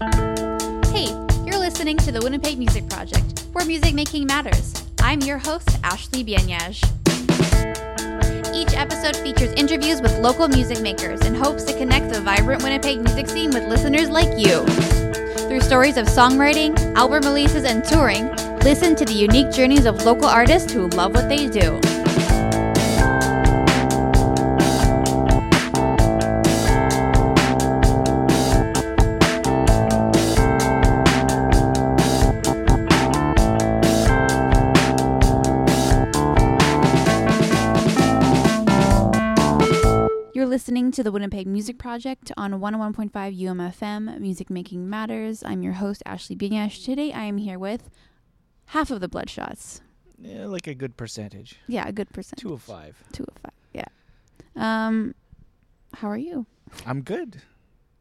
Hey, you're listening to the Winnipeg Music Project, where music making matters. I'm your host, Ashley Bianyaj. Each episode features interviews with local music makers in hopes to connect the vibrant Winnipeg music scene with listeners like you. Through stories of songwriting, album releases, and touring, listen to the unique journeys of local artists who love what they do. Listening to the Winnipeg Music Project on 101.5 UMFM, Music Making Matters. I'm your host, Ashley Binyash. Today I am here with half of the Bloodshots. Yeah, like a good percentage. Yeah, a good percent. Two of five. Two of five. Yeah. Um, how are you? I'm good.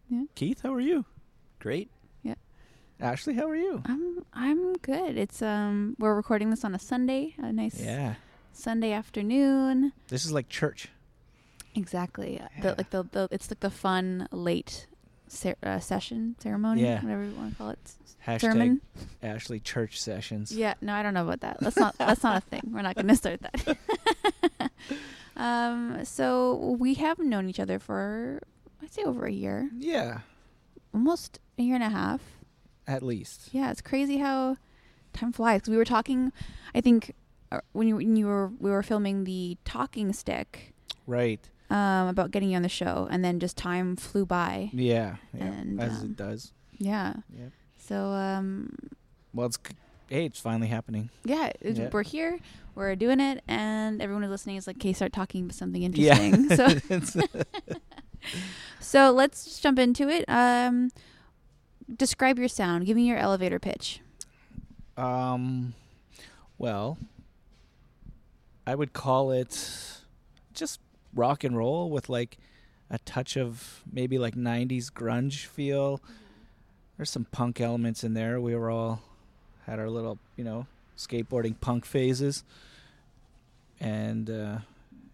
Yeah. Keith, how are you? Great. Yeah. Ashley, how are you? I'm I'm good. It's um we're recording this on a Sunday, a nice Yeah. Sunday afternoon. This is like church. Exactly. Yeah. The, like the, the it's like the fun late uh, session ceremony, Yeah. whatever you want to call it. Hashtag Sermon. Ashley church sessions. Yeah, no, I don't know about that. That's not that's not a thing. We're not going to start that. um, so we have known each other for I'd say over a year, Yeah, almost a year and a half. at least. Yeah, it's crazy how time flies. 'Cause we were talking, I think, uh, when you when you were we were filming the talking stick Right. Um, about getting you on the show, and then just time flew by. Yeah. yeah. And, As um, it does. Yeah. Yep. So um, Well, it's hey, it's finally happening. yeah, it- Yeah. we're here, we're doing it, and everyone who's listening is like, "Okay, start talking about something interesting." Yeah. interesting." so so let's just jump into it. Um, describe your sound. Give me your elevator pitch. um, well, I would call it just rock and roll with like a touch of maybe like 90s grunge feel. There's some punk elements in there. We were all had our little, you know, skateboarding punk phases. And uh,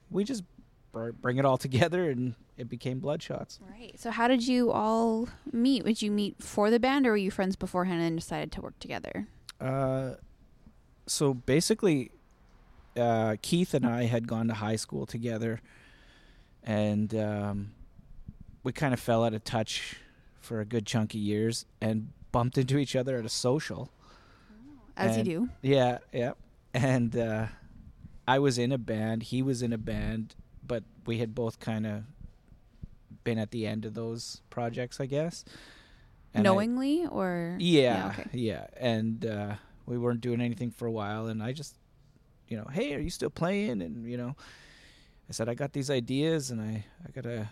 we just br- bring it all together and it became Bloodshots. Right. So how did you all meet? Did you meet for the band, or were you friends beforehand and decided to work together? Uh, so basically, uh, Keith and I had gone to high school together, and um, we kind of fell out of touch for a good chunk of years, and bumped into each other at a social. As And- you do. Yeah, yeah, and uh, I was in a band. He was in a band, but we had both kind of been at the end of those projects, I guess. And I- Knowingly or yeah, okay. yeah, and uh, we weren't doing anything for a while, and I just, you know, hey, are you still playing? And you know, I said I got these ideas, and I I gotta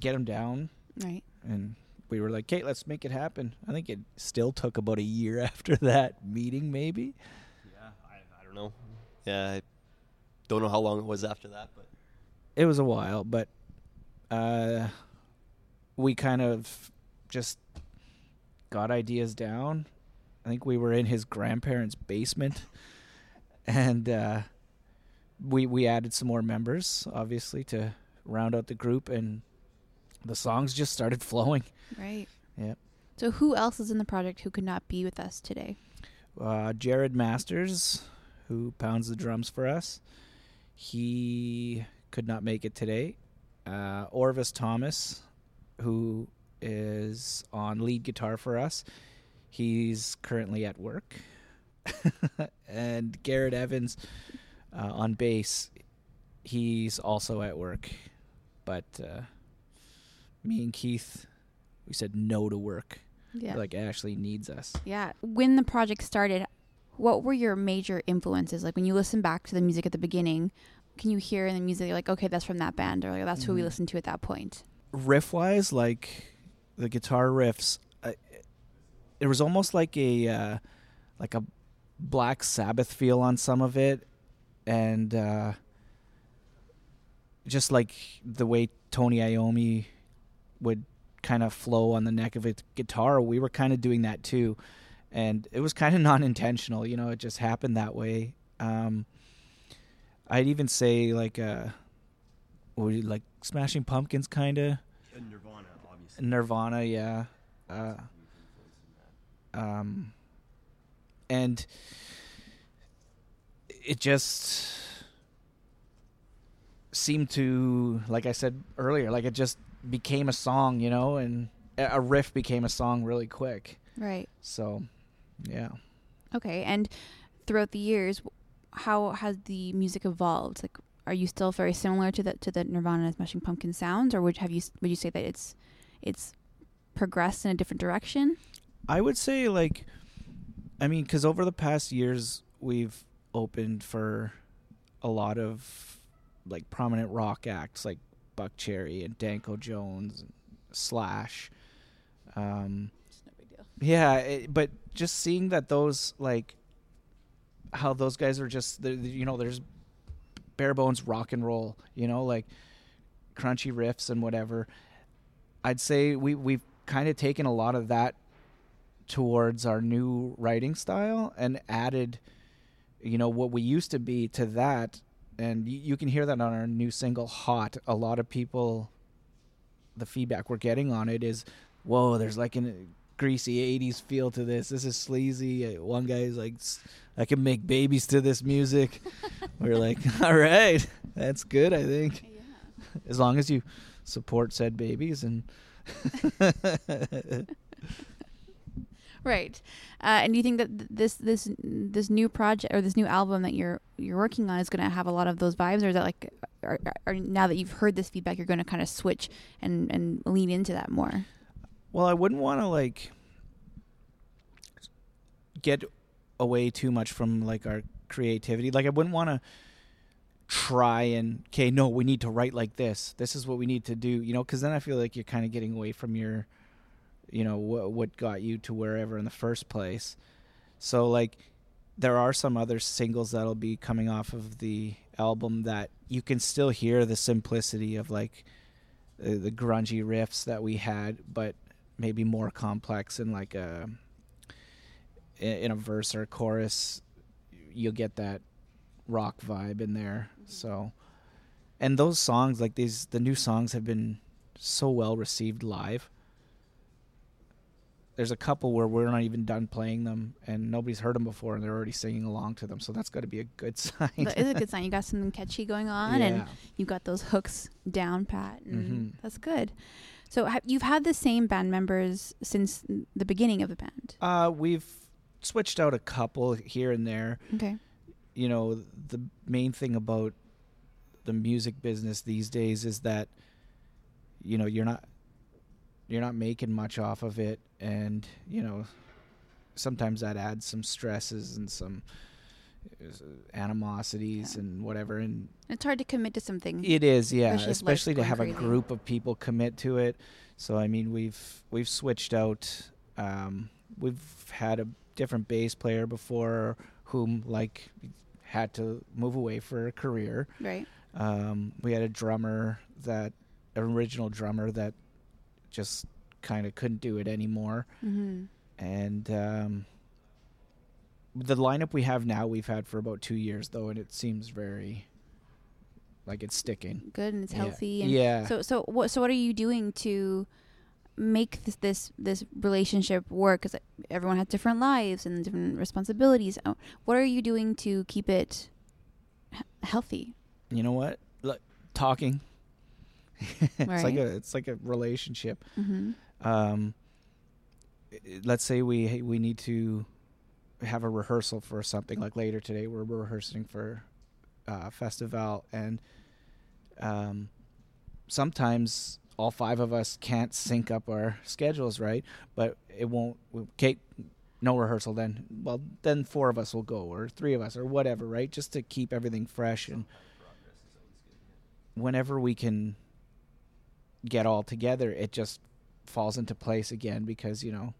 get them down, Right. and we were like, okay, let's make it happen. I think it still took about a year after that meeting, maybe. Yeah, I, I don't know. Yeah, I don't know how long it was after that, but It was a while, but uh, we kind of just got ideas down. I think we were in his grandparents' basement, and uh, we we added some more members, obviously, to round out the group, and the songs just started flowing. Right. Yep. So who else is in the project who could not be with us today? Uh, Jared Masters, who pounds the drums for us, he could not make it today. Uh, Orvis Thomas, who is on lead guitar for us, he's currently at work. and Garrett Evans uh, on bass, he's also at work. But uh, me and Keith, we said no to work. Yeah. Like Ashley needs us. yeah. When the project started, what were your major influences? Like when you listen back to the music at the beginning, can you hear in the music like, okay, that's from that band, or like, that's who we Mhm. listened to at that point? riff wise, like the guitar riffs, uh, there was almost like a uh, like a Black Sabbath feel on some of it, and uh, just like the way Tony Iommi would kind of flow on the neck of his guitar, we were kind of doing that too, and it was kind of non-intentional. You know, it just happened that way. Um, I'd even say like uh, you- like Smashing Pumpkins, kind of. Nirvana, obviously. Nirvana, yeah. Uh, um, and it just seemed to, like I said earlier, like it just became a song, you know, and a riff became a song really quick. Right. So, yeah. Okay. And throughout the years, how has the music evolved? Like, are you still very similar to the to the Nirvana and Smashing Pumpkin sounds, or would have you would you say that it's it's progressed in a different direction? I would say like, I mean, because over the past years we've opened for a lot of like prominent rock acts like Buckcherry and Danko Jones, and Slash. Um, It's no big deal. yeah, it, but just seeing that those like how those guys are just you know there's bare bones rock and roll, you know, like crunchy riffs and whatever. I'd say we we've kind of taken a lot of that towards our new writing style and added you know what we used to be to that. And y- you can hear that on our new single hot. A lot of people the feedback we're getting on it is whoa there's like a greasy 80s feel to this. This is sleazy. Uh, one guy's like i can make babies to this music. We're like all right that's good i think. Yeah. as long as you support said babies and Right. Uh, and do you think that th- this this this new project or this new album that you're you're working on is going to have a lot of those vibes, or is that like, or, or now that you've heard this feedback, you're going to kind of switch and and lean into that more? Well, I wouldn't want to like get away too much from like our creativity. Like I wouldn't want to try and okay, no, we need to write like this. This is what we need to do, you know, cuz then I feel like you're kind of getting away from your you know, what what got you to wherever in the first place. So like there are some other singles that'll be coming off of the album that you can still hear the simplicity of like uh, the grungy riffs that we had, but maybe more complex in like a in a verse or a chorus. You'll get that rock vibe in there. So, and those songs like these, the new songs have been so well received live. There's a couple where we're not even done playing them, and nobody's heard them before, and they're already singing along to them. So that's got to be a good sign. That is a good sign. You got something catchy going on, and Yeah. you got those hooks down pat, and Mhm. that's good. So ha- you've had the same band members since the beginning of the band. Uh, we've switched out a couple here and there. Okay. you know the main thing about the music business these days is that you know you're not you're not making much off of it and you know sometimes that adds some stresses and some uh, animosities Yeah. and whatever and It's hard to commit to something. it is yeah Especially especially to have a group of people commit to it so i mean we've we've switched out um, we've had a different bass player before whom like had to move away for a career Right. um, we had a drummer that an original drummer that just kind of couldn't do it anymore Mm-hmm. and um, the lineup we have now we've had for about two years though and it seems very like it's sticking Good and it's Yeah. healthy. And yeah So so what so what are you doing to make this this this relationship work? Because everyone has different lives and different responsibilities. Uh, What are you doing to keep it h- healthy? you know what Look, talking it's like a it's like a relationship Mm-hmm. Um let's say we we need to have a rehearsal for something like later today we're rehearsing for uh festival and um sometimes all five of us can't sync up our schedules right? But it won't okay no rehearsal then. Well then four of us will go or three of us or whatever right? Just to keep everything fresh and whenever we can get all together it just falls into place again because you know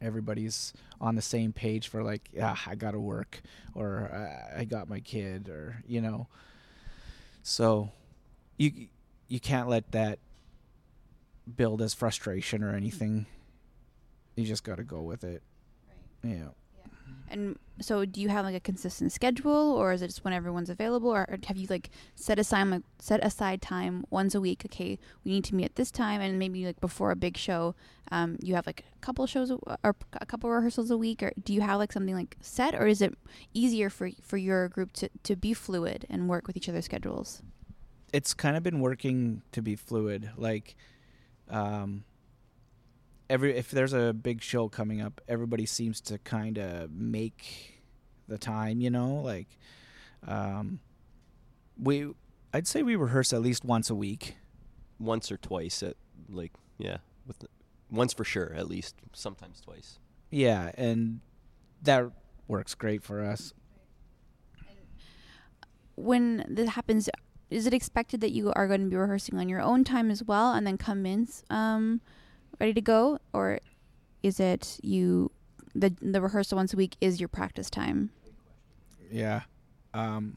everybody's on the same page for like ah I got to work or "Ah, I got my kid or you know. So you you can't let that build as frustration or anything. You just got to go with it. Yeah. And so do you have like a consistent schedule or is it just when everyone's available or have you like set aside like set aside time once a week okay we need to meet at this time and maybe like before a big show um, you have like a couple shows or a couple rehearsals a week or do you have like something like set or is it easier for for your group to, to be fluid and work with each other's schedules it's kind of been working to be fluid. Like, um, every if there's a big show coming up, everybody seems to kind of make the time. You know, like, um, we I'd say we rehearse at least once a week. Once or twice at like yeah, with the, once for sure at least. Sometimes twice. Yeah, and that works great for us. when this happens is it expected that you are going to be rehearsing on your own time as well and then come in um, ready to go or is it you the the rehearsal once a week is your practice time Yeah. Um,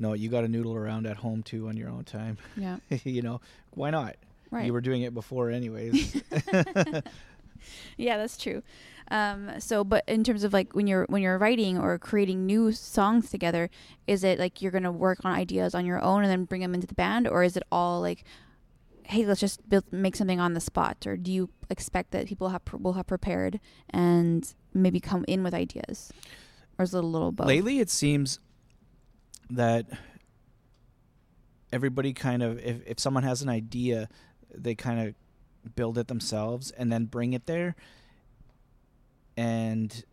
no, you got to noodle around at home too on your own time. yeah you know, why not? right You were doing it before, anyways. yeah that's true um, so but in terms of like when you're when you're writing or creating new songs together is it like you're gonna work on ideas on your own and then bring them into the band or is it all like hey let's just build make something on the spot or do you expect that people have will have prepared and maybe come in with ideas? Or is it a little both? Lately, it seems that everybody kind of, if, if someone has an idea, they kind of build it themselves and then bring it there. And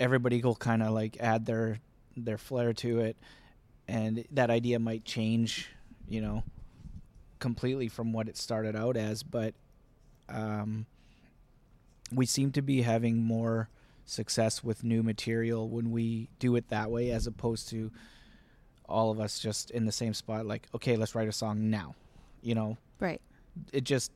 everybody will kind of like add their their flair to it, and that idea might change, you know, completely from what it started out as. But um, we seem to be having more success with new material when we do it that way as opposed to all of us just in the same spot like okay let's write a song now you know? Right. It just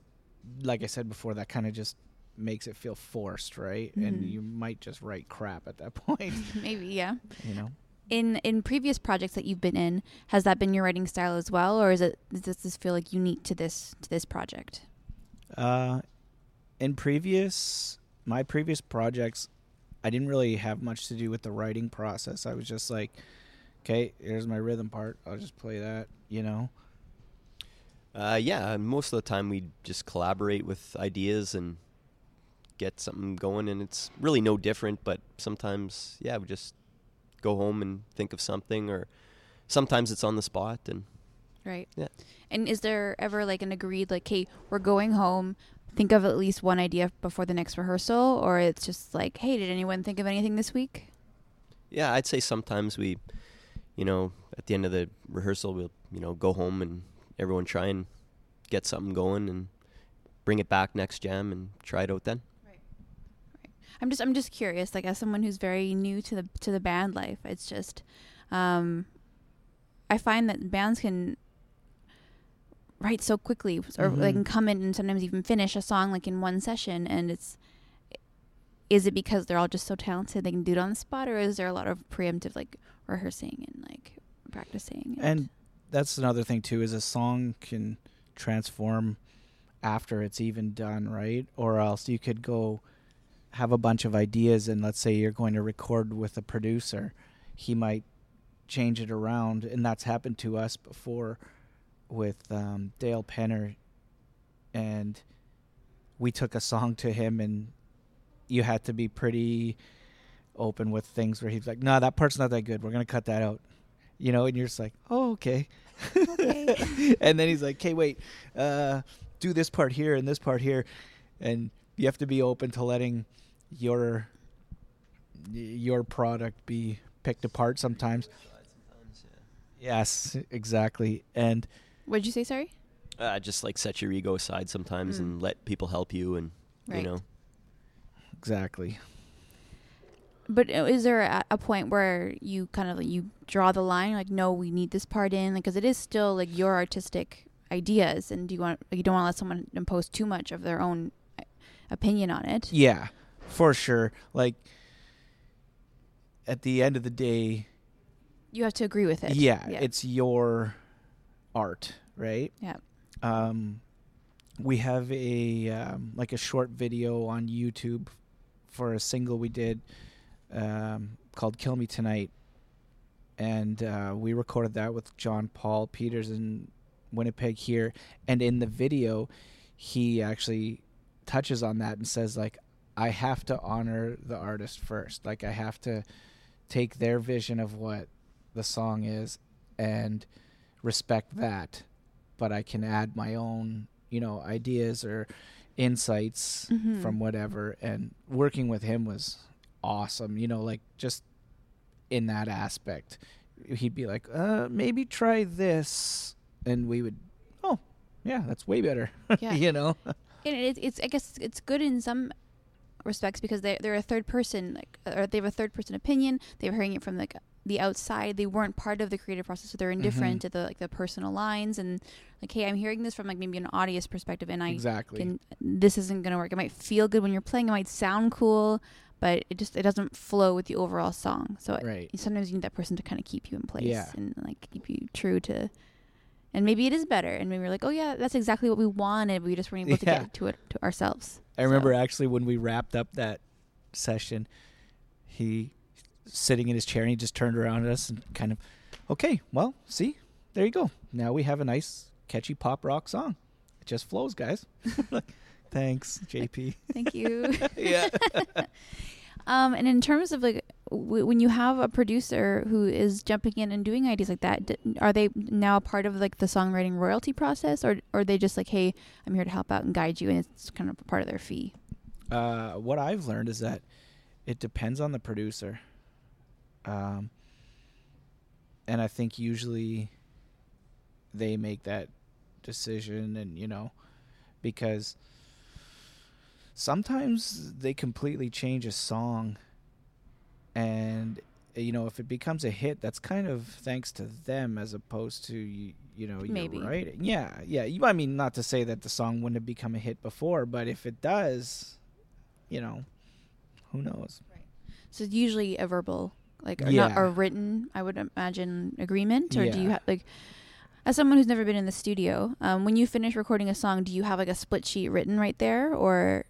like i said before that kind of just makes it feel forced right? And Mhm. you might just write crap at that point. Maybe yeah. You know in in previous projects that you've been in has that been your writing style as well or is it does this feel like unique to this to this project? Uh in previous my previous projects i didn't really have much to do with the writing process. I was just like okay here's my rhythm part. I'll just play that you know? Uh, yeah, most of the time we just collaborate with ideas and get something going, and it's really no different. But sometimes, yeah, we just go home and think of something, or sometimes it's on the spot. And right Yeah. and is there ever like an agreed like hey we're going home think of at least one idea before the next rehearsal or it's just like hey did anyone think of anything this week yeah, I'd say sometimes we, you know, at the end of the rehearsal, we'll you know go home and everyone try and get something going and bring it back next jam and try it out then. I'm just I'm just curious, like as someone who's very new to the to the band life, it's just um I find that bands can write so quickly or they Mhm. can come in and sometimes even finish a song like in one session and it's is it because they're all just so talented they can do it on the spot or is there a lot of preemptive like rehearsing and like practicing and that's another thing too is a song can transform after it's even done right or else you could go have a bunch of ideas and let's say you're going to record with a producer he might change it around. And that's happened to us before with um, dale penner. And we took a song to him and you had to be pretty open with things where he's like no that part's not that good. We're going to cut that out. You know and you're just like oh okay. Okay. and then he's like okay wait uh do this part here and this part here. And you have to be open to letting your your product be picked apart sometimes yes exactly and what did you say sorry Uh, just like set your ego aside sometimes Mm. and let people help you, and Right. you know, exactly But uh, is there a, a point where you kind of you draw the line, like, no, we need this part in, because it is still like your artistic ideas, and do you want you don't want to let someone impose too much of their own uh, opinion on it. Yeah, for sure. Like at the end of the day, You have to agree with it. yeah, yeah. it's your art, right? yeah. Um, we have a um, like a short video on YouTube for a single we did um, called "Kill Me Tonight," and uh, we recorded that with John Paul Peters in Winnipeg here. And in the video, he actually touches on that and says like, "I have to honor the artist first. Like, I have to take their vision of what the song is and respect that, but I can add my own, you know, ideas or." insights Mhm. from whatever and working with him was awesome you know like just in that aspect he'd be like uh maybe try this and we would oh yeah that's way better Yeah. you know And it, it's I guess it's good in some respects because they they're a third person like or they have a third person opinion. They're hearing it from like the outside. They weren't part of the creative process, so they're indifferent Mhm. to the like the personal lines and like, hey, I'm hearing this from like maybe an audience perspective, and I exactly can this isn't gonna work. It might feel good when you're playing. It might sound cool, but it just it doesn't flow with the overall song. So it, sometimes you need that person to kind of keep you in place Yeah. and like keep you true to and maybe it is better. And maybe we're like oh yeah that's exactly what we wanted. We just weren't able to Yeah. get to it to ourselves. I remember actually when we wrapped up that session he sitting in his chair and he just turned around at us and kind of okay well see there you go. Now we have a nice catchy pop rock song. It just flows guys. Thanks jp thank you. Yeah um and in terms of like w- when you have a producer who is jumping in and doing ideas like that d- are they now a part of like the songwriting royalty process or, or are they just like hey i'm here to help out and guide you and it's kind of part of their fee Uh, what I've learned is that it depends on the producer. Um, and I think usually they make that decision, and you know, because sometimes they completely change a song, and you know, if it becomes a hit, that's kind of thanks to them as opposed to you, you know, Maybe. writing. Yeah, yeah. You, I mean, not to say that the song wouldn't have become a hit before, but if it does, you know, who knows? right So it's usually a verbal, like or not Yeah. or written. I would imagine agreement, or do you have like, as someone who's never been in the studio, um, when you finish recording a song, do you have like a split sheet written right there, or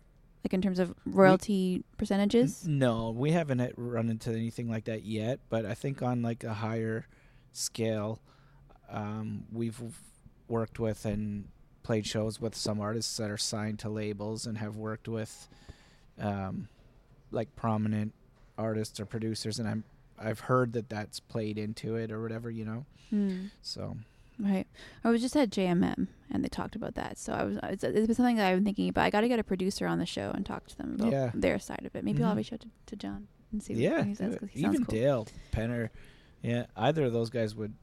like in terms of royalty percentages? N- No, we haven't run into anything like that yet. But I think on like a higher scale, um, we've worked with and played shows with some artists that are signed to labels and have worked with, um, like prominent artists or producers, and I'm I've heard that that's played into it or whatever, you know. Hmm. So Right. I was just at JMM and they talked about that. So I was it's, it's been something that I've been thinking about. I got to get a producer on the show and talk to them about Yeah. their side of it. Maybe I'll Mhm. reach out to, to John and see yeah, what he says. do 'cause he even cool. Dale Penner, yeah, either of those guys would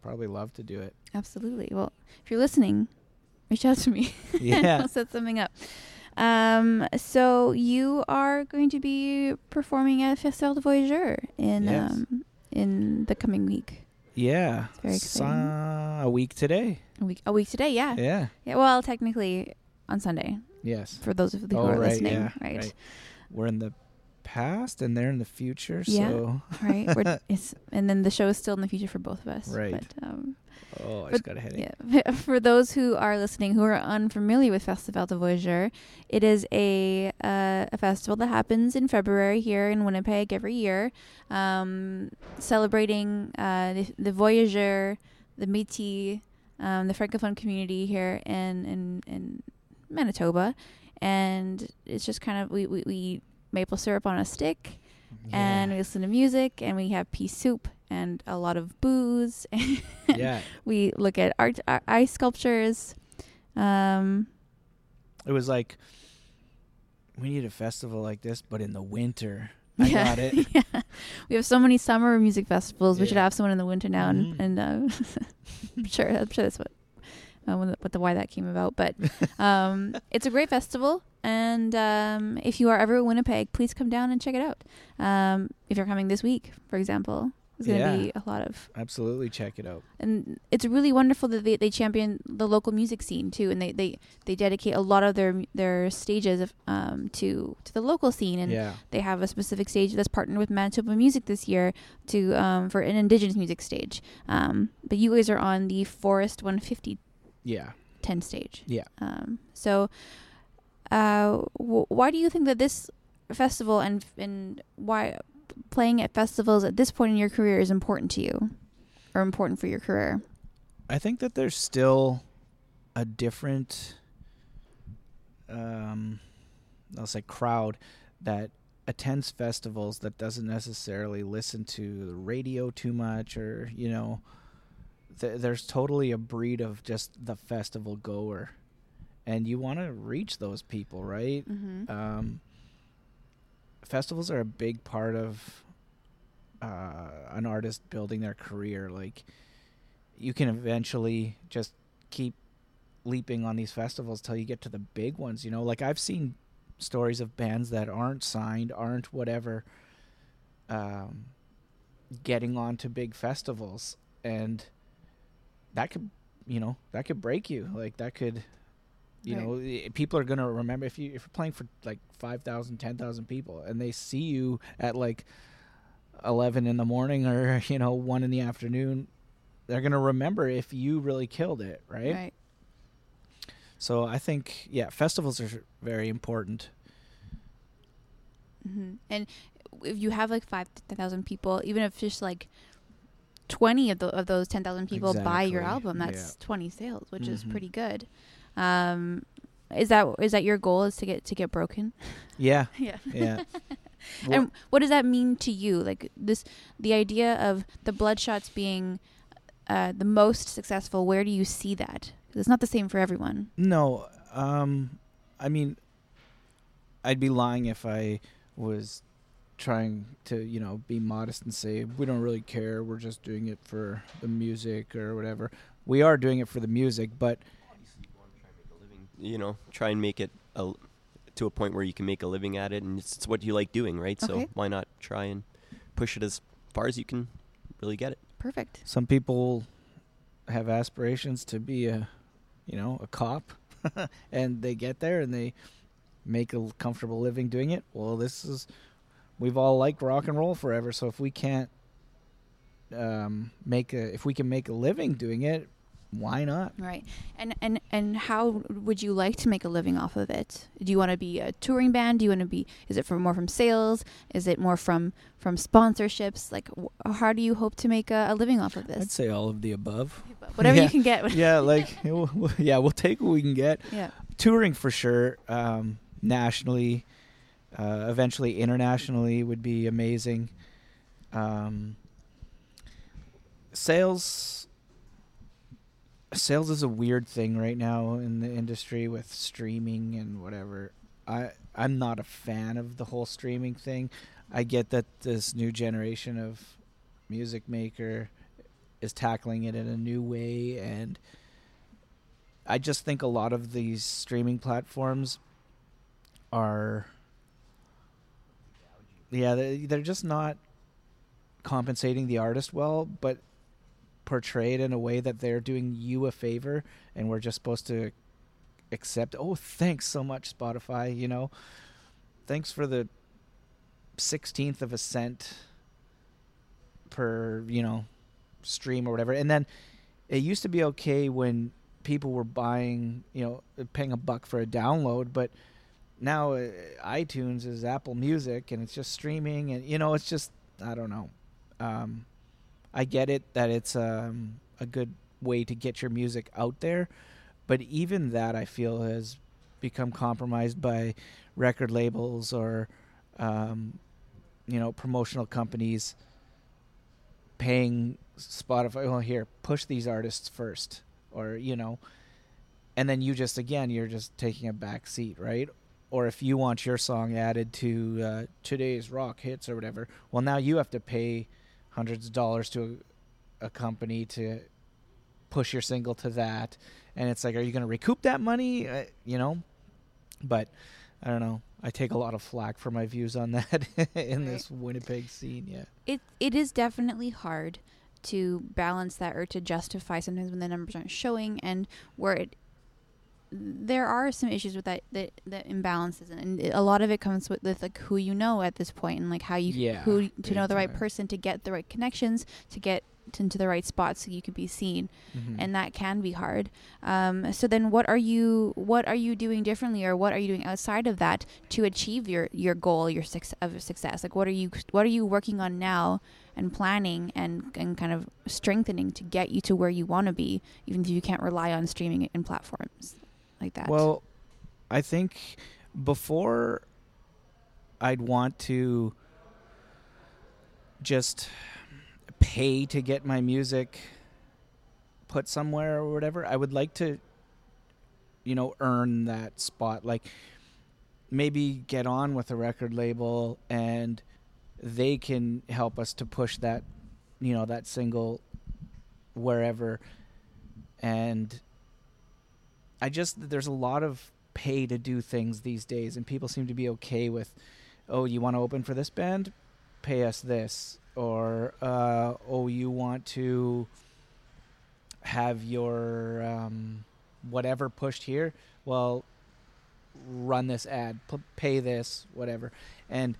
probably love to do it. Absolutely. Well, if you're listening, reach out to me. Yeah. we'll set something up. Um, so you are going to be performing at Festival du Voyageur in Yes. um, in the coming week. Yeah. very Sa- exciting. a week today. A week, a week today, yeah. Yeah. Yeah. Well, technically on Sunday Yes. for those of you who Oh, are right, listening, yeah, right? right. We're in the past and they're in the future. Yeah. So, Right. We're, it's, and then the show is still in the future for both of us. Right. But um, oh, I But- just got a headache. Yeah. For those who are listening who are unfamiliar with Festival du Voyageur, it is a uh, a festival that happens in February here in Winnipeg every year, um, celebrating uh, the, the Voyageur, the Métis, um, the Francophone community here in, in, in Manitoba. And it's just kind of, we, we, we eat maple syrup on a stick and we listen to music and we have pea soup and a lot of booze. yeah. we look at art, uh, ice sculptures. Um, It was like we need a festival like this, but in the winter. I yeah, got it. yeah. We have so many summer music festivals. We should have someone in the winter now, Mhm. and, and uh, I'm sure I'm sure that's what uh, the, what the why that came about. But um, it's a great festival, and um, if you are ever in Winnipeg, please come down and check it out. Um, if you're coming this week, for example, there's going to Yeah. be a lot of Absolutely check it out. and it's really wonderful that they, they champion the local music scene too and they, they, they dedicate a lot of their their stages of, um, to to the local scene and yeah. they have a specific stage that's partnered with Manitoba Music this year to um, for an indigenous music stage um, but you guys are on the Forest 150 Yeah. 10 stage Yeah. um, so uh, w- why do you think that this festival and and why playing at festivals at this point in your career is important to you or important for your career? I think that there's still a different, um, I'll say, crowd that attends festivals that doesn't necessarily listen to the radio too much, or you know, th- there's totally a breed of just the festival goer, and you want to reach those people, right? Mm-hmm. um, festivals are a big part of uh, an artist building their career. Like, you can eventually just keep leaping on these festivals till you get to the big ones. You know, like I've seen stories of bands that aren't signed, aren't whatever, um, getting on to big festivals, and that could, you know, that could break you. Like that could you Right. know people are going to remember if you if you're playing for like 5000 10000 people and they see you at like 11 in the morning or you know 1 in the afternoon they're going to remember if you really killed it right? Right. so i think yeah festivals are very important hmm And if you have like five ten thousand people, even if just like twenty of, the, of those ten thousand people buy your album, that's Yeah. twenty sales, which is Mhm. pretty good. Um, is that is that your goal? Is to get to get broken? yeah yeah. yeah And what does that mean to you? Like this, the idea of the Bloodshots being uh, the most successful. Where do you see that? it's not the same for everyone. No, um, I mean, I'd be lying if I was trying to, you know, be modest and say we don't really care. We're just doing it for the music or whatever. We are doing it for the music, but you know, try and make it a, to a point where you can make a living at it, and it's, it's what you like doing, right? Okay. So why not try and push it as far as you can really get it? Perfect. some people have aspirations to be a, you know, a cop, and they get there and they make a comfortable living doing it. Well, this is we've all liked rock and roll forever, so if we can't um, make a if we can make a living doing it, why not? Right. And and and how would you like to make a living off of it? Do you want to be a touring band? Do you want to be is it from more from sales? Is it more from from sponsorships? Like wh- how do you hope to make a, a living off of this? I'd say all of the above. Whatever Yeah. you can get. yeah, like we'll- we'll- yeah, we'll take what we can get. yeah. touring for sure um, nationally uh, eventually internationally would be amazing um, sales sales is a weird thing right now in the industry with streaming and whatever. I i'm not a fan of the whole streaming thing. I get that this new generation of music maker is tackling it in a new way and I just think a lot of these streaming platforms are yeah they, they're just not compensating the artist well but portray it in a way that they're doing you a favor and we're just supposed to accept oh thanks so much spotify you know thanks for the 16th of a cent per you know stream or whatever and then it used to be okay when people were buying, you know, paying a buck for a download, but now uh, iTunes is Apple Music and it's just streaming and you know, it's just I don't know. Um I get it that it's um a good way to get your music out there, but even that I feel has become compromised by record labels or um you know, promotional companies paying Spotify, well, here, push these artists first, or you know, and then you just again, you're just taking a back seat, right? Or if you want your song added to uh, today's rock hits or whatever, well, now you have to pay hundreds of dollars to a, a company to push your single to that, and it's like, are you going to recoup that money? Uh, you know, but I don't know. I take a lot of flack for my views on that in Right. this Winnipeg scene. Yeah. It it is definitely hard to balance that or to justify sometimes when the numbers aren't showing and where it there are some issues with that that, that imbalances and a lot of it comes with, with like who you know at this point and like how you Yeah, who to know the right person to get the right connections to get into the right spot so you can be seen Mhm. and that can be hard. Um, so then what are you what are you doing differently or what are you doing outside of that to achieve your your goal your success of success? Like what are you what are you working on now and planning and and kind of strengthening to get you to where you want to be even if you can't rely on streaming in platforms like that Well, I think before I'd want to just pay to get my music put somewhere or whatever, I would like to, you know, earn that spot. Like maybe get on with a record label and they can help us to push that, you know, that single wherever. And I just there's a lot of pay to do things these days, and people seem to be okay with, oh, you want to open for this band, pay us this, or uh, oh, you want to have your um, whatever pushed here, well, run this ad, p- pay this, whatever, and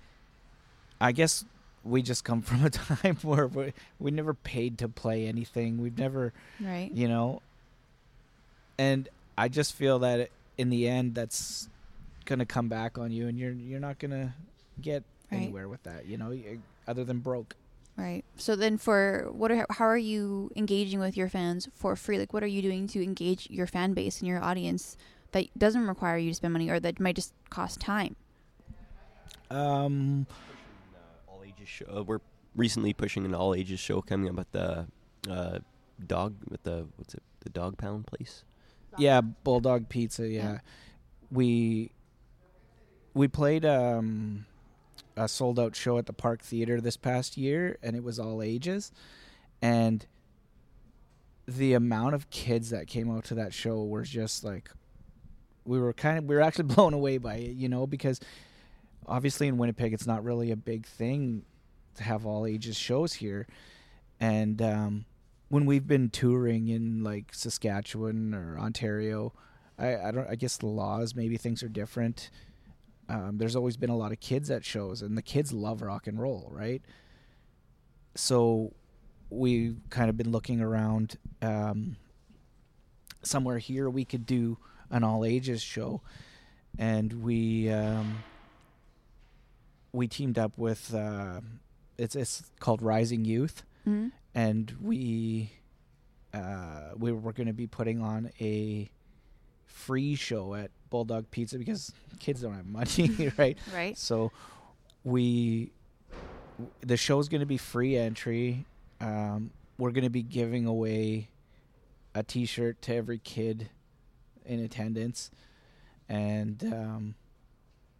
I guess we just come from a time where we we never paid to play anything. We've never right. you know? And i just feel that in the end that's gonna come back on you and you're you're not gonna get Right. anywhere with that you know other than broke Right. So then, for what are how are you engaging with your fans for free? Like, what are you doing to engage your fan base and your audience that doesn't require you to spend money or that might just cost time? um uh, all ages show. Uh, we're recently pushing an all ages show coming up at the uh, dog with the what's it the dog pound place. Yeah bulldog pizza yeah, Yeah. we we played um a sold out show at the park theater this past year and it was all ages. And the amount of kids that came out to that show were just like we were kind of we were actually blown away by it you know because obviously in winnipeg it's not really a big thing to have all ages shows here. And um when we've been touring in like saskatchewan or ontario i i don't i guess the laws maybe things are different. Um, there's always been a lot of kids at shows and the kids love rock and roll right? So we've kind of been looking around um, somewhere here we could do an all ages show. And we um, we teamed up with uh, it's it's called rising youth. Mm-hmm. And we uh, we were going to be putting on a free show at Bulldog Pizza because kids don't have money, right? Right. So we the show is going to be free entry. Um, we're going to be giving away a T-shirt to every kid in attendance, and um,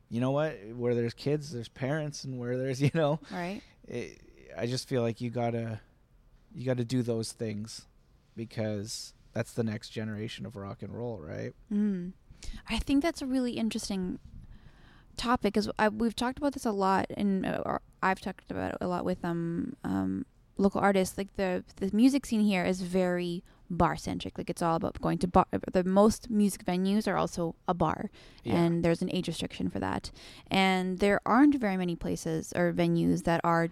you know what? Where there's kids, there's parents, and where there's you know Right. it, I just feel like you gotta you gotta do those things because that's the next generation of rock and roll, right? Mm. I think that's a really interesting topic because we've talked about this a lot, and uh, I've talked about it a lot with um, um local artists. Like the the music scene here is very bar centric. Like it's all about going to bar. The most music venues are also a bar, and there's an age restriction for that. And there aren't very many places or venues that are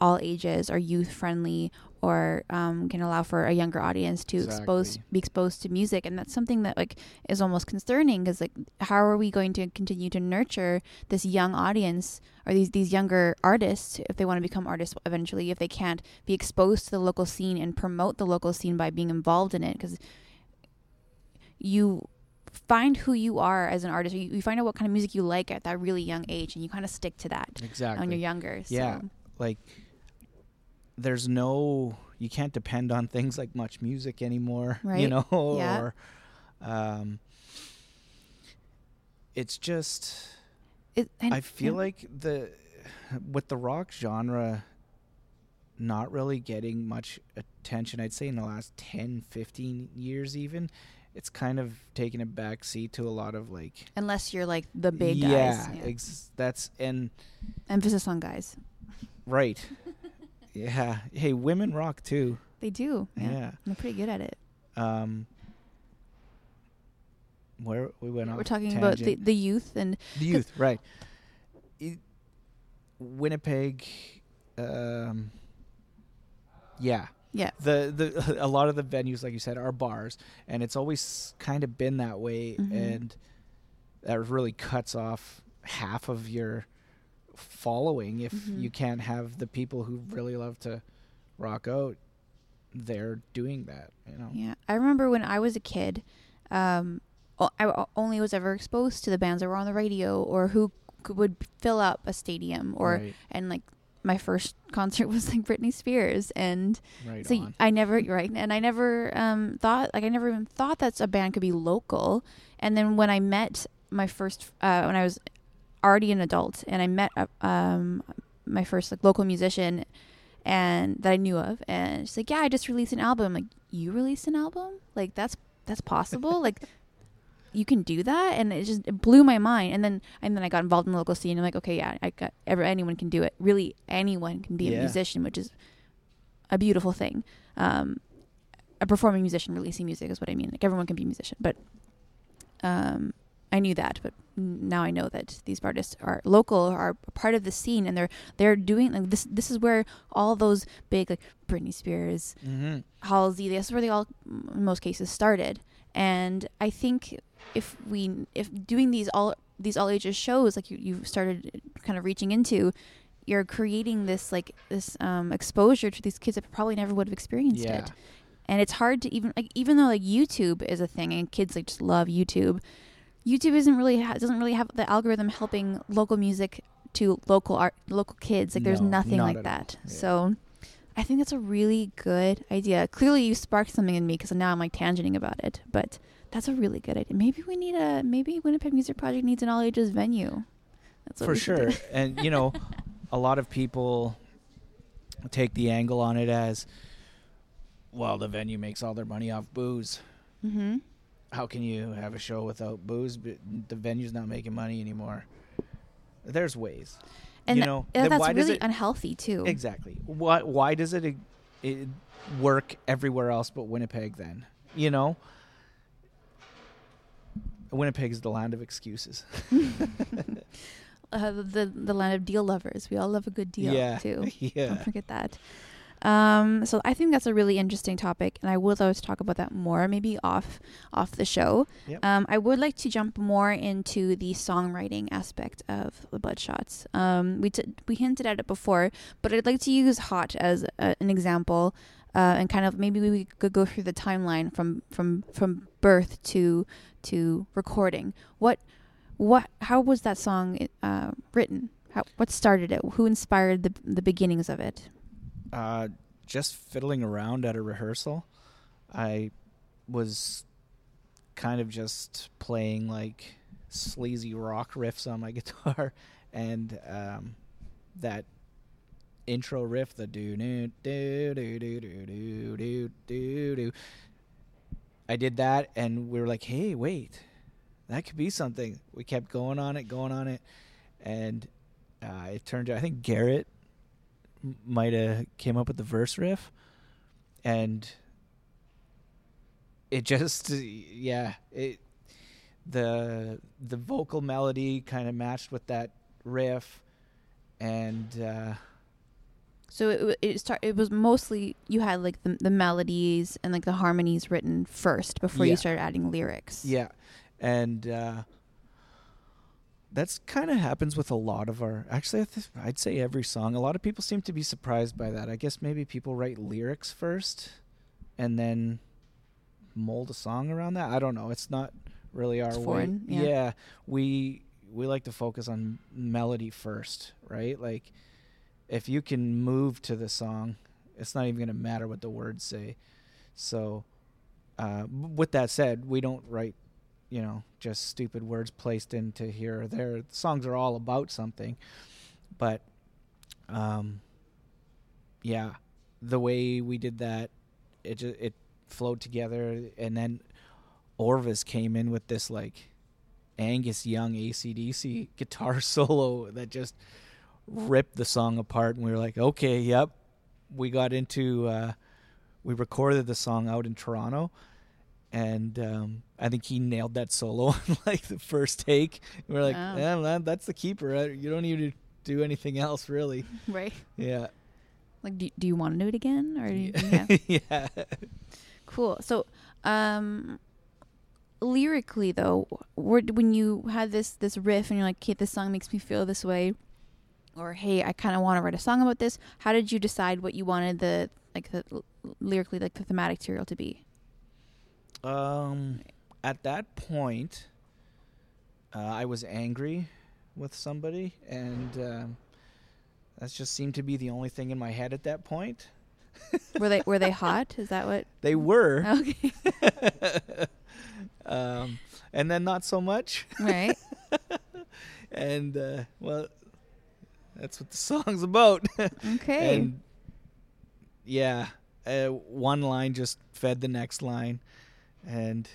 all ages or youth friendly or um, can allow for a younger audience to expose be exposed to music and that's something that like is almost concerning because like how are we going to continue to nurture this young audience or these these younger artists if they want to become artists eventually if they can't be exposed to the local scene and promote the local scene by being involved in it because you find who you are as an artist you, you find out what kind of music you like at that really young age and you kind of stick to that exactly. when you're younger so. Yeah. Like there's no you can't depend on things like MuchMusic anymore, you know, Yeah. or um it's just It, and- I feel yeah. like the with the rock genre not really getting much attention, I'd say in the last 10, 15 years even, it's kind of taken a back seat to a lot of like unless you're like the big yeah, guys yeah. Ex- that's and emphasis on guys right. Yeah. Hey, women rock too. they do yeah, Yeah. they're pretty good at it Um where we went on. we're talking about the, the youth and the youth, right? It, Winnipeg, um, yeah, Yeah. The the a lot of the venues, like you said, are bars, and it's always kind of been that way, Mhm. and that really cuts off half of your following if Mhm. you can't have the people who really love to rock out there doing that. You know. Yeah, I remember when I was a kid, um, I only was ever exposed to the bands that were on the radio or who would fill up a stadium or right, and like my first concert was like Britney Spears and right so on. I never right and I never um thought like I never even thought that a band could be local and then when I met my first uh when I was already an adult and I met um my first like local musician and that I knew of and she's like yeah I just released an album. I'm like you released an album? Like that's that's possible? Like you can do that? And it just it blew my mind and then and then I got involved in the local scene I'm like okay yeah I got ever anyone can do it. Really anyone can be Yeah. a musician which is a beautiful thing. Um a performing musician releasing music is what I mean like everyone can be a musician but um I knew that but now I know that these artists are local are part of the scene and they're they're doing like this this is where all those big like Britney Spears mm-hmm. Halsey. This is where they all, in most cases, started. And I think if we, if doing these all these all ages shows, like you you started kind of reaching into, you're creating this like this um, exposure to these kids that probably never would have experienced Yeah. it. And it's hard to even like even though like YouTube is a thing and kids like just love YouTube. YouTube isn't really ha- doesn't really have the algorithm helping local music to local art local kids. Like there's No, nothing not like that. Yeah. So I think that's a really good idea. Clearly, you sparked something in me because now I'm like tangenting about it. But that's a really good idea. Maybe we need a maybe Winnipeg Music Project needs an all ages venue. That's for sure and you know a lot of people take the angle on it as well the venue makes all their money off booze Mm-hmm. How can you have a show without booze? But the venue's not making money anymore. There's ways And you know? then that's really it unhealthy too. exactly. Why why does it, it work everywhere else but winnipeg then? You know? Winnipeg is the land of excuses. Uh, the the land of deal lovers. We all love a good deal yeah. too. yeah. Don't forget that. Um, so I think that's a really interesting topic, and I would love to talk about that more, maybe off off the show. Yep. Um, I would like to jump more into the songwriting aspect of the Bloodshots. Um, we t- we hinted at it before, but I'd like to use Hot as a, an example, uh, and kind of maybe we could go through the timeline from from from birth to to recording. What what how was that song uh, written? How, what started it? Who inspired the the beginnings of it? Uh, just fiddling around at a rehearsal. I was kind of just playing like sleazy rock riffs on my guitar, and um, that intro riff, the do do do do do do do do do do. I did that, and we were like, "Hey, wait, that could be something." We kept going on it, going on it, and uh, it turned out. I think Garrett might have came up with the verse riff and it just yeah it the the vocal melody kind of matched with that riff and uh So it it start it was mostly you had like the the melodies and like the harmonies written first before Yeah. you started adding lyrics. yeah and uh that's kind of happens with a lot of our actually I th- i'd say every song. A lot of people seem to be surprised by that. I guess maybe people write lyrics first and then mold a song around that. I don't know. It's not really our It's way. foreign, yeah. we we like to focus on melody first right? Like if you can move to the song it's not even going to matter what the words say. So uh, with that said we don't write you know just stupid words placed into here or there. Songs are all about something but um yeah the way we did that it just it flowed together. And then orvis came in with this like angus young AC/DC guitar solo that just ripped the song apart. And we were like okay yep. We got into uh we recorded the song out in toronto and um, I think he nailed that solo on like the first take. We We're like, Wow. yeah, man, that's the keeper. You don't need to do anything else, really. Right. Yeah, Like, do, do you want to do it again, or do you, yeah. yeah. Cool. So, um, lyrically though, when you had this this riff and you're like, "Okay, this song makes me feel this way," or "Hey, I kind of want to write a song about this," how did you decide what you wanted the like the lyrically like the thematic material to be? Um, at that point, uh, I was angry with somebody, and um, that just seemed to be the only thing in my head at that point. Were they were they hot? Is that what? They were, Okay. um, and then not so much. right. and uh, well, that's what the song's about. Okay. and yeah, uh, one line just fed the next line, and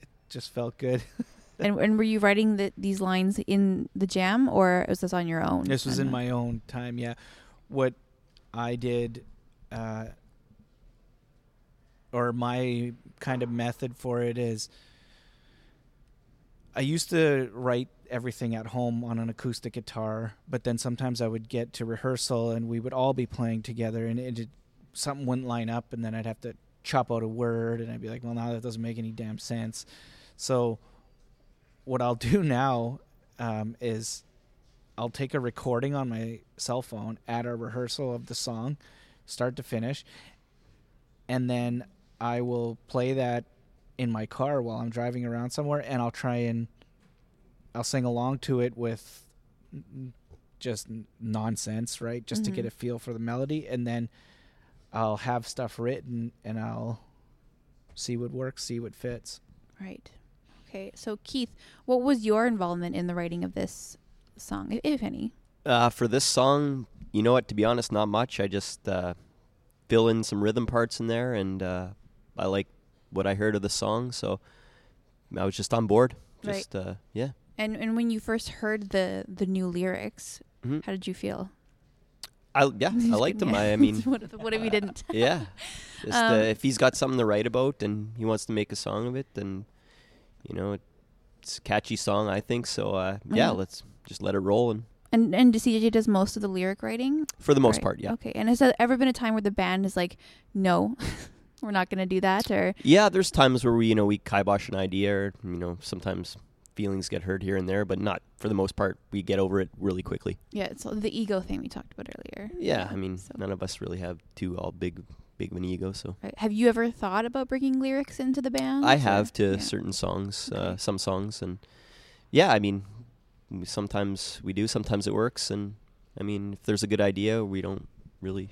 it just felt good. and and were you writing the, these lines in the jam, or was this on your own? This was in my own time. Yeah, what I did, uh, or my kind of method for it is, I used to write everything at home on an acoustic guitar, but then sometimes I would get to rehearsal and we would all be playing together, and it something wouldn't line up, and then I'd have to chop out a word, and I'd be like, well, now that doesn't make any damn sense. So, what I'll do now um, is I'll take a recording on my cell phone at a rehearsal of the song, start to finish, and then I will play that in my car while I'm driving around somewhere, and I'll try and I'll sing along to it with just nonsense, right? Just to get Mhm. a feel for the melody, and then I'll have stuff written, and I'll see what works, see what fits. Right. Okay. So Keith, what was your involvement in the writing of this song, if, if any? Uh, for this song, you know what? To be honest, not much. I just uh, fill in some rhythm parts in there, and uh, I like what I heard of the song, so I was just on board. Right. Just uh, yeah. And and when you first heard the the new lyrics, Mhm. how did you feel? I yeah, I Just liked him. I, I mean, what if, what if you didn't? yeah. Just Um, uh, if he's got something to write about and he wants to make a song of it, then you know it's a catchy song. I think so. Uh, yeah, Mhm. let's just let it roll. And And and CJ does most of the lyric writing. for the most Right. part, yeah. Okay. And has there ever been a time where the band is like, no, we're not going to do that, or Yeah, there's times where we, you know, we kibosh an idea, or you know, sometimes feelings get hurt here and there, but not for the most part. We get over it really quickly. yeah, it's the ego thing we talked about earlier. Yeah, I mean, so- none of us really have too all big, big of an ego. So Right. Have you ever thought about bringing lyrics into the band? I or- have to yeah. certain songs, uh, some songs, and yeah, I mean, sometimes we do, sometimes it works, and I mean, if there's a good idea, we don't really,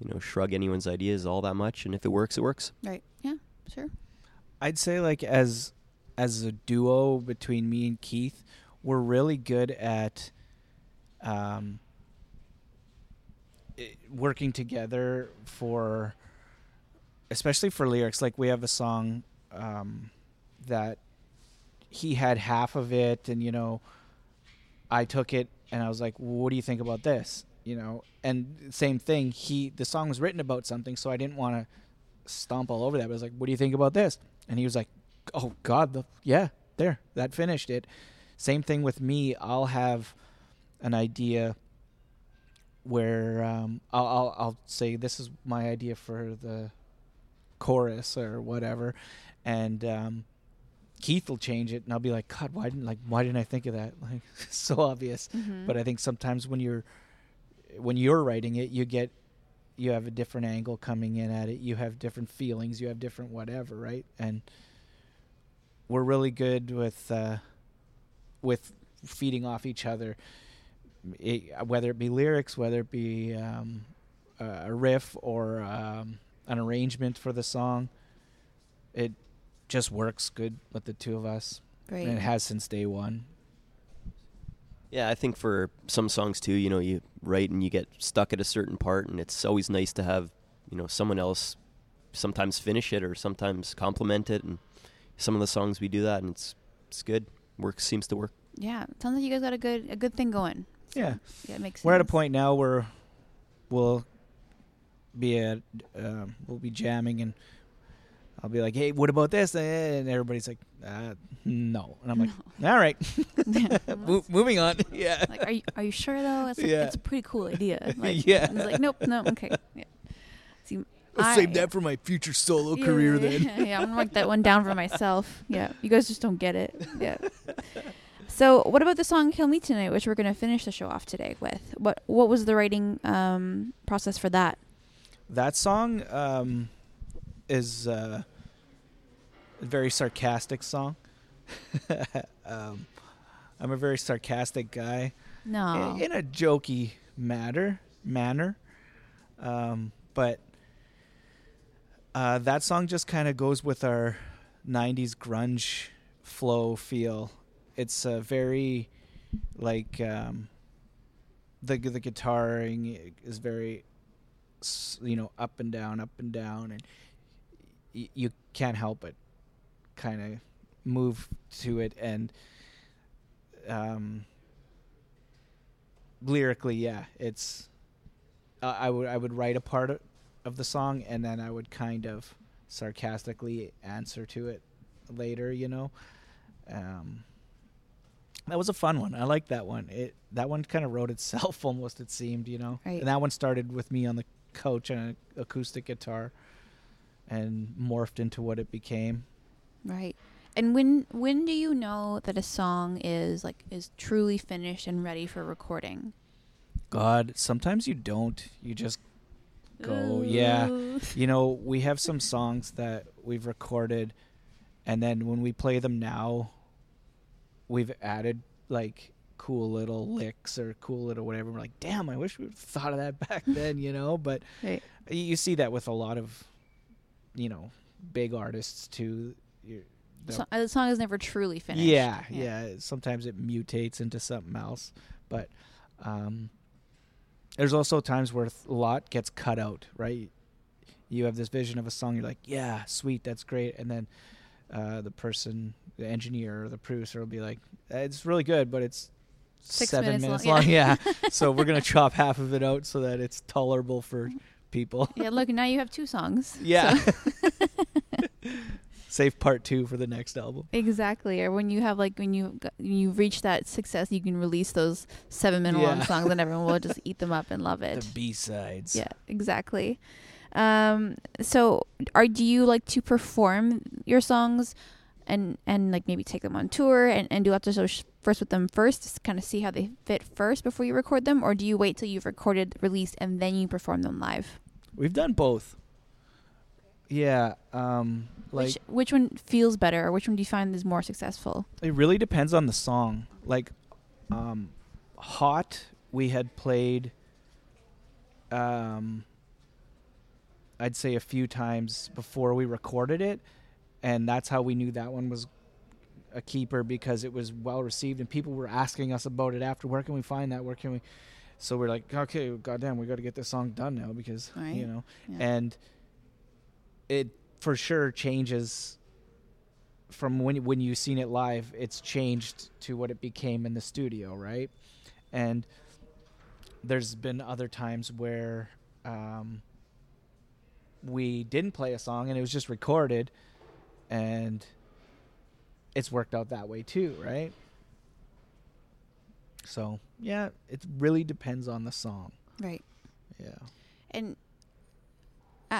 you know, shrug anyone's ideas all that much, and if it works, it works. Right. Yeah. Sure. I'd say like as as a duo between me and Keith, we're really good at um, working together for especially for lyrics. Like we have a song um, that he had half of it, and you know, I took it and I was like, "What do you think about this?" You know, and same thing. He the song was written about something, so I didn't want to stomp all over that. But I was like, "What do you think about this?" And he was like, "Oh God, the yeah, there, that finished it." Same thing with me. I'll have an idea where um, I'll, I'll I'll say this is my idea for the chorus or whatever, and um, Keith will change it, and I'll be like, "God, why didn't like why didn't I think of that?" Like so obvious. Mhm. But I think sometimes when you're when you're writing it, you get you have a different angle coming in at it. You have different feelings. You have different whatever, right? And we're really good with uh, with feeding off each other, it, whether it be lyrics, whether it be um, a riff or um, an arrangement for the song. It just works good with the two of us, Right. and it has since day one. Yeah, I think for some songs too, you know, you write and you get stuck at a certain part, and it's always nice to have, you know, someone else sometimes finish it or sometimes compliment it. And some of the songs we do that, and it's it's good. Works seems to work. Yeah. Sounds like you guys got a good a good thing going. So, Yeah. Yeah, it makes We're at a point now where we'll be at um, we'll be jamming and I'll be like, "Hey, what about this?" And everybody's like, uh, "No," and I'm like, "All right, Mo- moving on." yeah, like, are you are you sure though? It's, a, Yeah. it's a pretty cool idea. Like, Yeah. and it's like, nope, no, okay. Yeah. See, I'll I- save that for my future solo Yeah, career. yeah, Then Yeah, yeah, I'm gonna write that one down for myself. Yeah, you guys just don't get it. Yeah. So, what about the song "Kill Me Tonight," which we're gonna finish the show off today with? What What was the writing um, process for that? that song um, is uh, a very sarcastic song. um, I'm a very sarcastic guy. No. in, in a jokey matter manner um, but uh, that song just kind of goes with our 90s grunge flow feel it's a very like um, the the guitaring is very you know up and down up and down and y- you can't help but kind of move to it and um lyrically, yeah, it's. Uh, I would I would write a part of, of the song and then I would kind of sarcastically answer to it later. You know, um, that was a fun one. I like that one. It that one kind of wrote itself almost. It seemed, you know, Right. and that one started with me on the couch and an acoustic guitar, and morphed into what it became. Right. And when when do you know that a song is like is truly finished and ready for recording? God, sometimes you don't. You just go, yeah. You know, we have some songs that we've recorded, and then when we play them now, we've added like cool little licks or cool little whatever. We're like, damn, I wish we'd thought of that back then, you know. But Right. you see that with a lot of, you know, big artists too. You- So, uh, the song is never truly finished. yeah, yeah, Sometimes it mutates into something else, but um, there's also times where a lot gets cut out. Right? You have this vision of a song. You're like, yeah, sweet, that's great, and then uh, the person, the engineer or the producer, will be like, "Uh, it's really good, but it's Six seven minutes minutes long, long. yeah. Yeah. so we're gonna chop half of it out so that it's tolerable for people. Yeah, look, now you have two songs. Yeah. So- Save part two for the next album. exactly. Or when you have like when you when you reach that success, you can release those seven minute long songs, and everyone will just eat them up and love it. The B sides. Yeah, exactly. Um, so, are do you like to perform your songs, and and like maybe take them on tour and and do shows first with them first, to kind of see how they fit first before you record them, or do you wait till you've recorded, released, and then you perform them live? We've done both. Yeah. Um, like which which one feels better, or which one do you find is more successful? It really depends on the song. Like, um, "Hot" we had played. Um, I'd say a few times before we recorded it, and that's how we knew that one was a keeper because it was well received and people were asking us about it after. Where can we find that? Where can we? So we're like, okay, goddamn, we got to get this song done now because Right. you know, Yeah. and it for sure changes from when when you've seen it live it's changed to what it became in the studio right? And there's been other times where um, we didn't play a song and it was just recorded and it's worked out that way too right? So yeah it really depends on the song. Right. yeah. And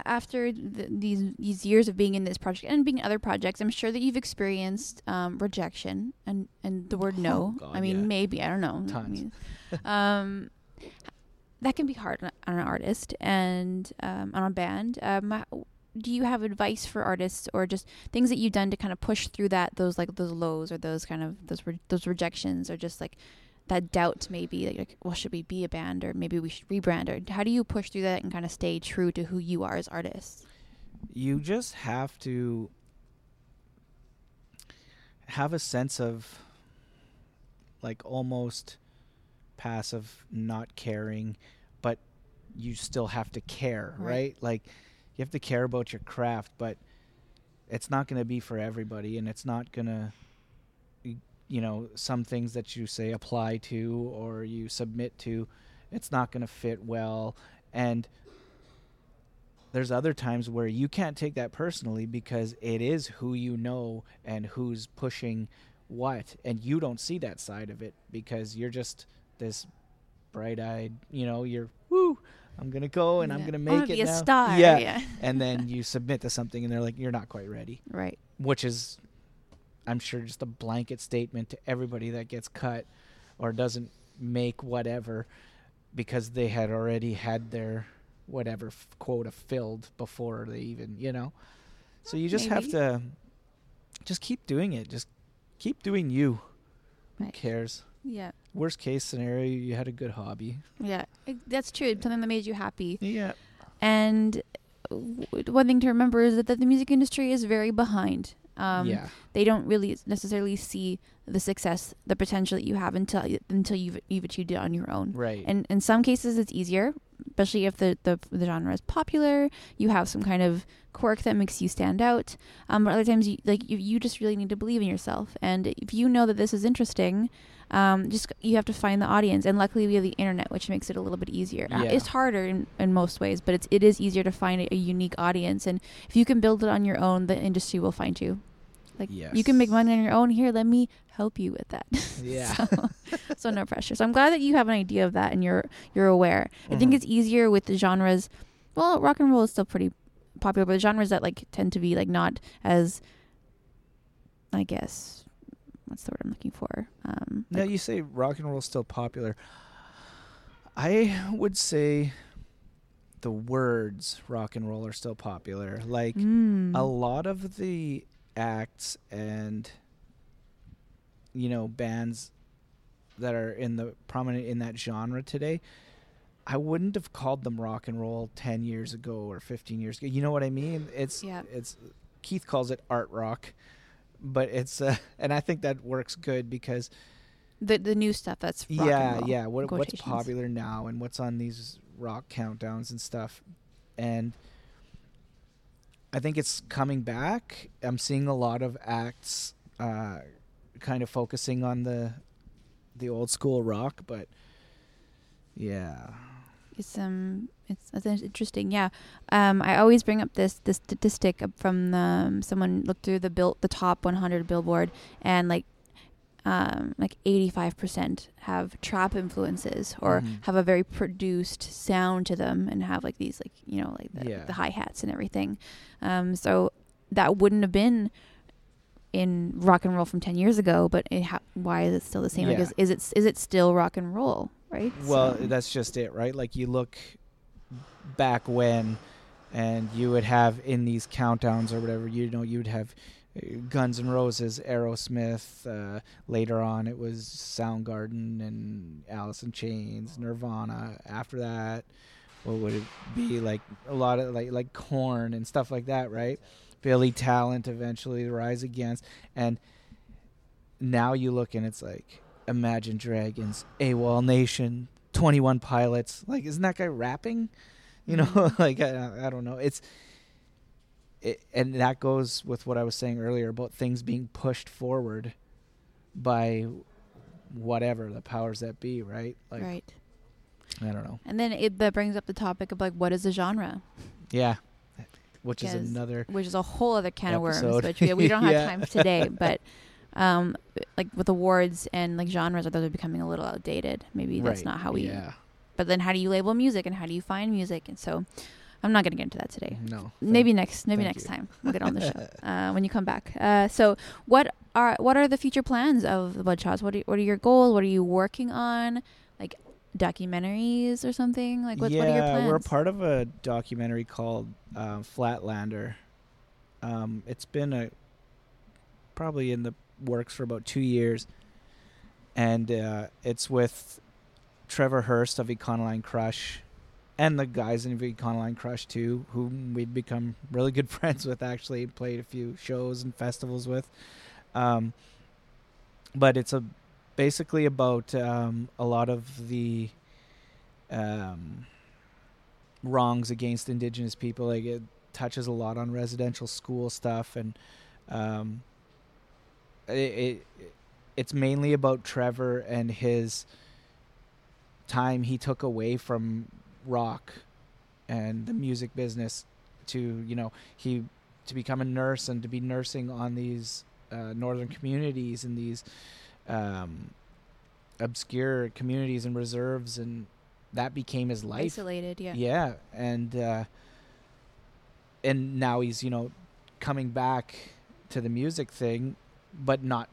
after th- these these years of being in this project and being in other projects, I'm sure that you've experienced um, rejection and and the word no. Oh, God, I mean, yeah. maybe I don't know. Tons. um, that can be hard on on an artist and um, on a band. Um, do you have advice for artists or just things that you've done to kind of push through that those like those lows or those kind of those re- those rejections or just like that doubt maybe like, well should we be a band or maybe we should rebrand or how do you push through that and kind of stay true to who you are as artists you just have to have a sense of like almost passive not caring but you still have to care Right. right, like you have to care about your craft but it's not going to be for everybody and it's not going to you know some things that you say apply to or you submit to it's not going to fit well and there's other times where you can't take that personally because it is who you know and who's pushing what and you don't see that side of it because you're just this bright-eyed you know you're woo i'm gonna go and i'm gonna make I wanna make it be a now. star. yeah. yeah. and then you submit to something and they're like you're not quite ready Right. which is i'm sure just a blanket statement to everybody that gets cut or doesn't make whatever because they had already had their whatever f- quota filled before they even you know so you just have to just keep doing it just keep doing you who cares Yeah. worst case scenario you had a good hobby Yeah. That's true. Something that made you happy. yeah And w- one thing to remember is that the music industry is very behind. Um, yeah They don't really necessarily see the success, the potential that you have until until you've you've achieved it on your own. right And in some cases, it's easier, especially if the, the the genre is popular. You have some kind of quirk that makes you stand out. Um, but other times, you, like you, you just really need to believe in yourself. And if you know that this is interesting, um, just you have to find the audience. And luckily, we have the internet, which makes it a little bit easier. Uh, Yeah. It's harder in, in most ways, but it's it is easier to find a, a unique audience. And if you can build it on your own, the industry will find you. Like you can make money on your own. Here, let me help you with that. yeah so, so no pressure. So I'm glad that you have an idea of that and you're you're aware. I think Mhm. it's easier with the genres. Well, rock and roll is still pretty popular, but genres that like tend to be like not as, I guess, what's the word I'm looking for? Um, Now you say rock and roll is still popular. I would say the words rock and roll are still popular. Like Mm. a lot of the acts and you know bands that are in the prominent in that genre today I wouldn't have called them rock and roll 10 years ago or 15 years ago. You know what I mean? It's Yeah. it's Keith calls it art rock, but it's uh, and I think that works good because the the new stuff that's yeah, yeah. What, what's popular now and what's on these rock countdowns and stuff, and I think it's coming back. I'm seeing a lot of acts, uh, kind of focusing on the the old school rock, but yeah, It's um, it's that's interesting. Yeah, um, I always bring up this this statistic from the, um, someone looked through the bill the top 100 Billboard and like um like 85 percent have trap influences or Mhm. have a very produced sound to them and have like these like you know like the, Yeah. the hi hats and everything. Um, so that wouldn't have been in rock and roll from 10 years ago, but it ha- why is it still the same? Like, is, is it is it still rock and roll? Right. Well, So- that's just it, right? Like you look back when, and you would have in these countdowns or whatever, you know, you would have uh, Guns N' Roses, Aerosmith. Uh, later on, it was Soundgarden and Alice in Chains, Nirvana. After that, what would it be like? A lot of like like Korn and stuff like that, right? Billy Talent eventually, Rise Against, and now you look and it's like Imagine Dragons, AWOL Nation, Twenty One Pilots. Like, isn't that guy rapping? You know, like I, I don't know. It's it, and that goes with what I was saying earlier about things being pushed forward by whatever the powers that be, right? Like right. I don't know. And then it that brings up the topic of like what is a genre, Yeah, which is another. which is a whole other can of worms, which we, we don't have Yeah. time today. But um, like with awards and like genres, are those are becoming a little outdated. Maybe that's right, not how we. Yeah, But then how do you label music and how do you find music? And so, I'm not gonna get into that today. no. Maybe next, maybe next you. time we'll get on the show uh, when you come back. Uh, so, what are what are the future plans of the Bloodshots? What are what are your goals? What are you working on? Like documentaries or something? Like what, yeah, what are your plans? we're part of a documentary called uh, Flatlander. Um, it's been a probably in the works for about two years, and uh, it's with Trevor Hurst of Econoline Crush, and the guys in Econoline Crush too, whom we'd become really good friends with. Actually, played a few shows and festivals with. Um, but it's a basically about um, a lot of the um, wrongs against indigenous people. Like it touches a lot on residential school stuff, and um, it, it it's mainly about Trevor and his time he took away from rock and the music business to you know he to become a nurse and to be nursing on these uh, northern communities and these um, obscure communities and reserves and that became his life Isolated, yeah. yeah and uh and now he's you know coming back to the music thing but not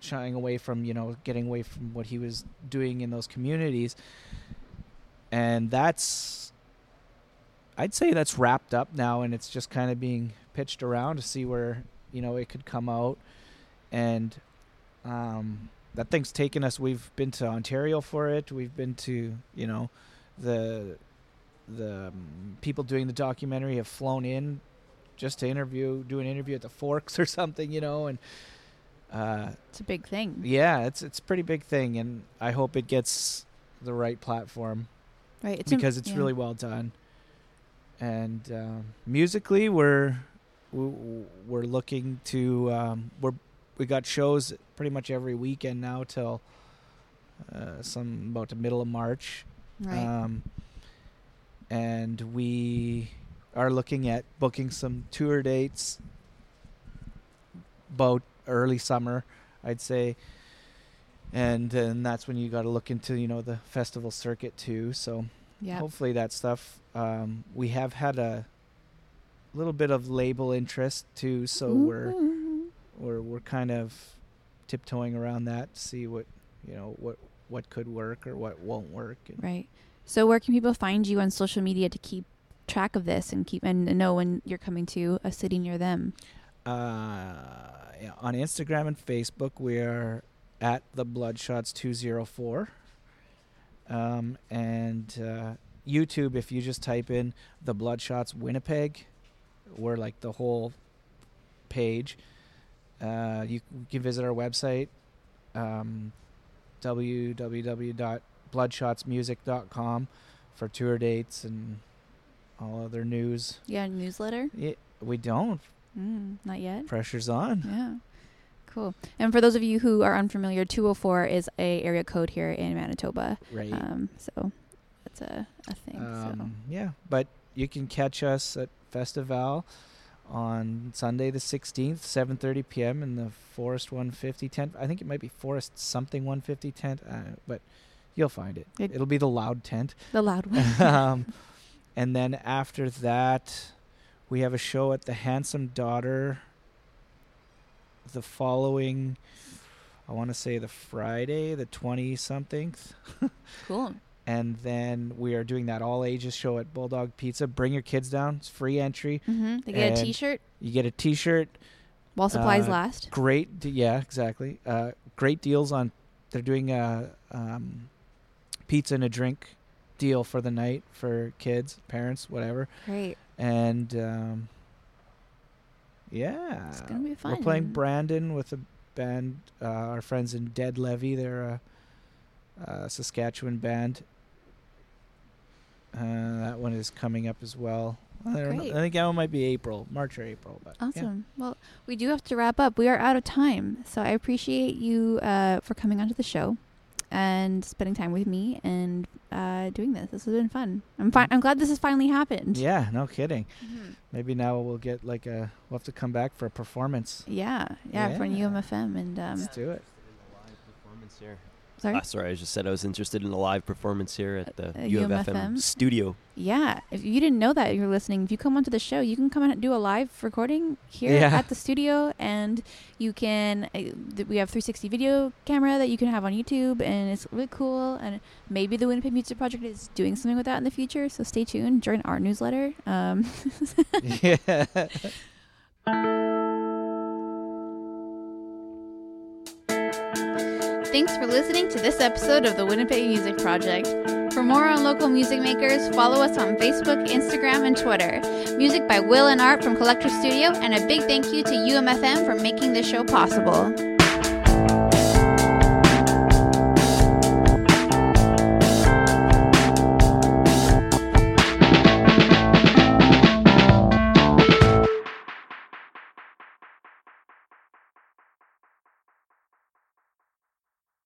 shying away from you know getting away from what he was doing in those communities. And that's i'd say that's wrapped up now and it's just kind of being pitched around to see where you know it could come out. And um that thing's taken us we've been to ontario for it. We've been to you know the the um, people doing the documentary have flown in just to interview do an interview at the forks or something you know and uh It's a big thing. yeah it's it's a pretty big thing and i hope it gets the right platform Right. It's a- because it's yeah. really well done and um, musically we're we- we're looking to um, we're we got shows pretty much every weekend now till uh, some about the middle of march right. um, and we are looking at booking some tour dates about early summer, I'd say. And and that's when you got to look into you know the festival circuit too. So yeah. hopefully that stuff. Um, we have had a little bit of label interest too, so we're we're we're kind of tiptoeing around that to see what you know what what could work or what won't work. Right. So where can people find you on social media to keep track of this and keep and know when you're coming to a city near them? Uh, on Instagram and Facebook, we are at the Bloodshots two zero four. Um, and uh, YouTube, if you just type in the Bloodshots Winnipeg, we're like the whole page. Uh, you can visit our website, um, www.bloodshotsmusic.com for tour dates and all other news. Yeah, newsletter? Yeah, we don't. Mm, not yet. Pressure's on. Yeah. Cool. And for those of you who are unfamiliar, 204 is a area code here in Manitoba. Right. Um, so that's a, a thing. Um, yeah, but you can catch us at Festival on Sunday the 16th, 7:30 p.m. in the Forest 150 tent. I think it might be Forest something 150 tent, uh, but you'll find it. It- It'll be the loud tent. the loud one. um, and then after that, we have a show at the Handsome Daughter. The following, I want to say the Friday, the 20 something cool. and then we are doing that all ages show at Bulldog Pizza. Bring your kids down; it's free entry. Mm-hmm. They get a And- T-shirt You get a T-shirt. while supplies uh, last. Great, yeah, exactly. Uh, great deals on. They're doing a um, pizza and a drink deal for the night for kids, parents, whatever. Great. And um, yeah, It's gonna be We're playing. Brandon with a band. Uh, our friends in Dead Levy. They're a, a Saskatchewan band. Uh, that one is coming up as well. I, Great. I think that one might be April, March or April. But yeah. Awesome. Well, we do have to wrap up. We are out of time. So I appreciate you uh, for coming onto the show and spending time with me and uh, doing this. This has been fun. I'm fine. I'm glad this has finally happened. Yeah, no kidding. Mhm. Maybe now we'll get like a. We'll have to come back for a performance. Yeah. Yeah. For Yeah. UMFM and um, Let's do it. performance here. Sorry. Ah, sorry, I just said I was interested in a live performance here at the Uh, U of UMFM? FM studio. Yeah, if you didn't know that you're listening, if you come onto the show, you can come and do a live recording here Yeah. at the studio, and you can. Uh, th- we have 360 video camera that you can have on YouTube, and it's really cool. And maybe the Winnipeg Music Project is doing something with that in the future. So stay tuned. Join our newsletter. Um, yeah. Thanks for listening to this episode of the Winnipeg Music Project. For more on local music makers, follow us on Facebook, Instagram, and Twitter. Music by Will and Art from Collector Studio, and a big thank you to UMFM for making this show possible.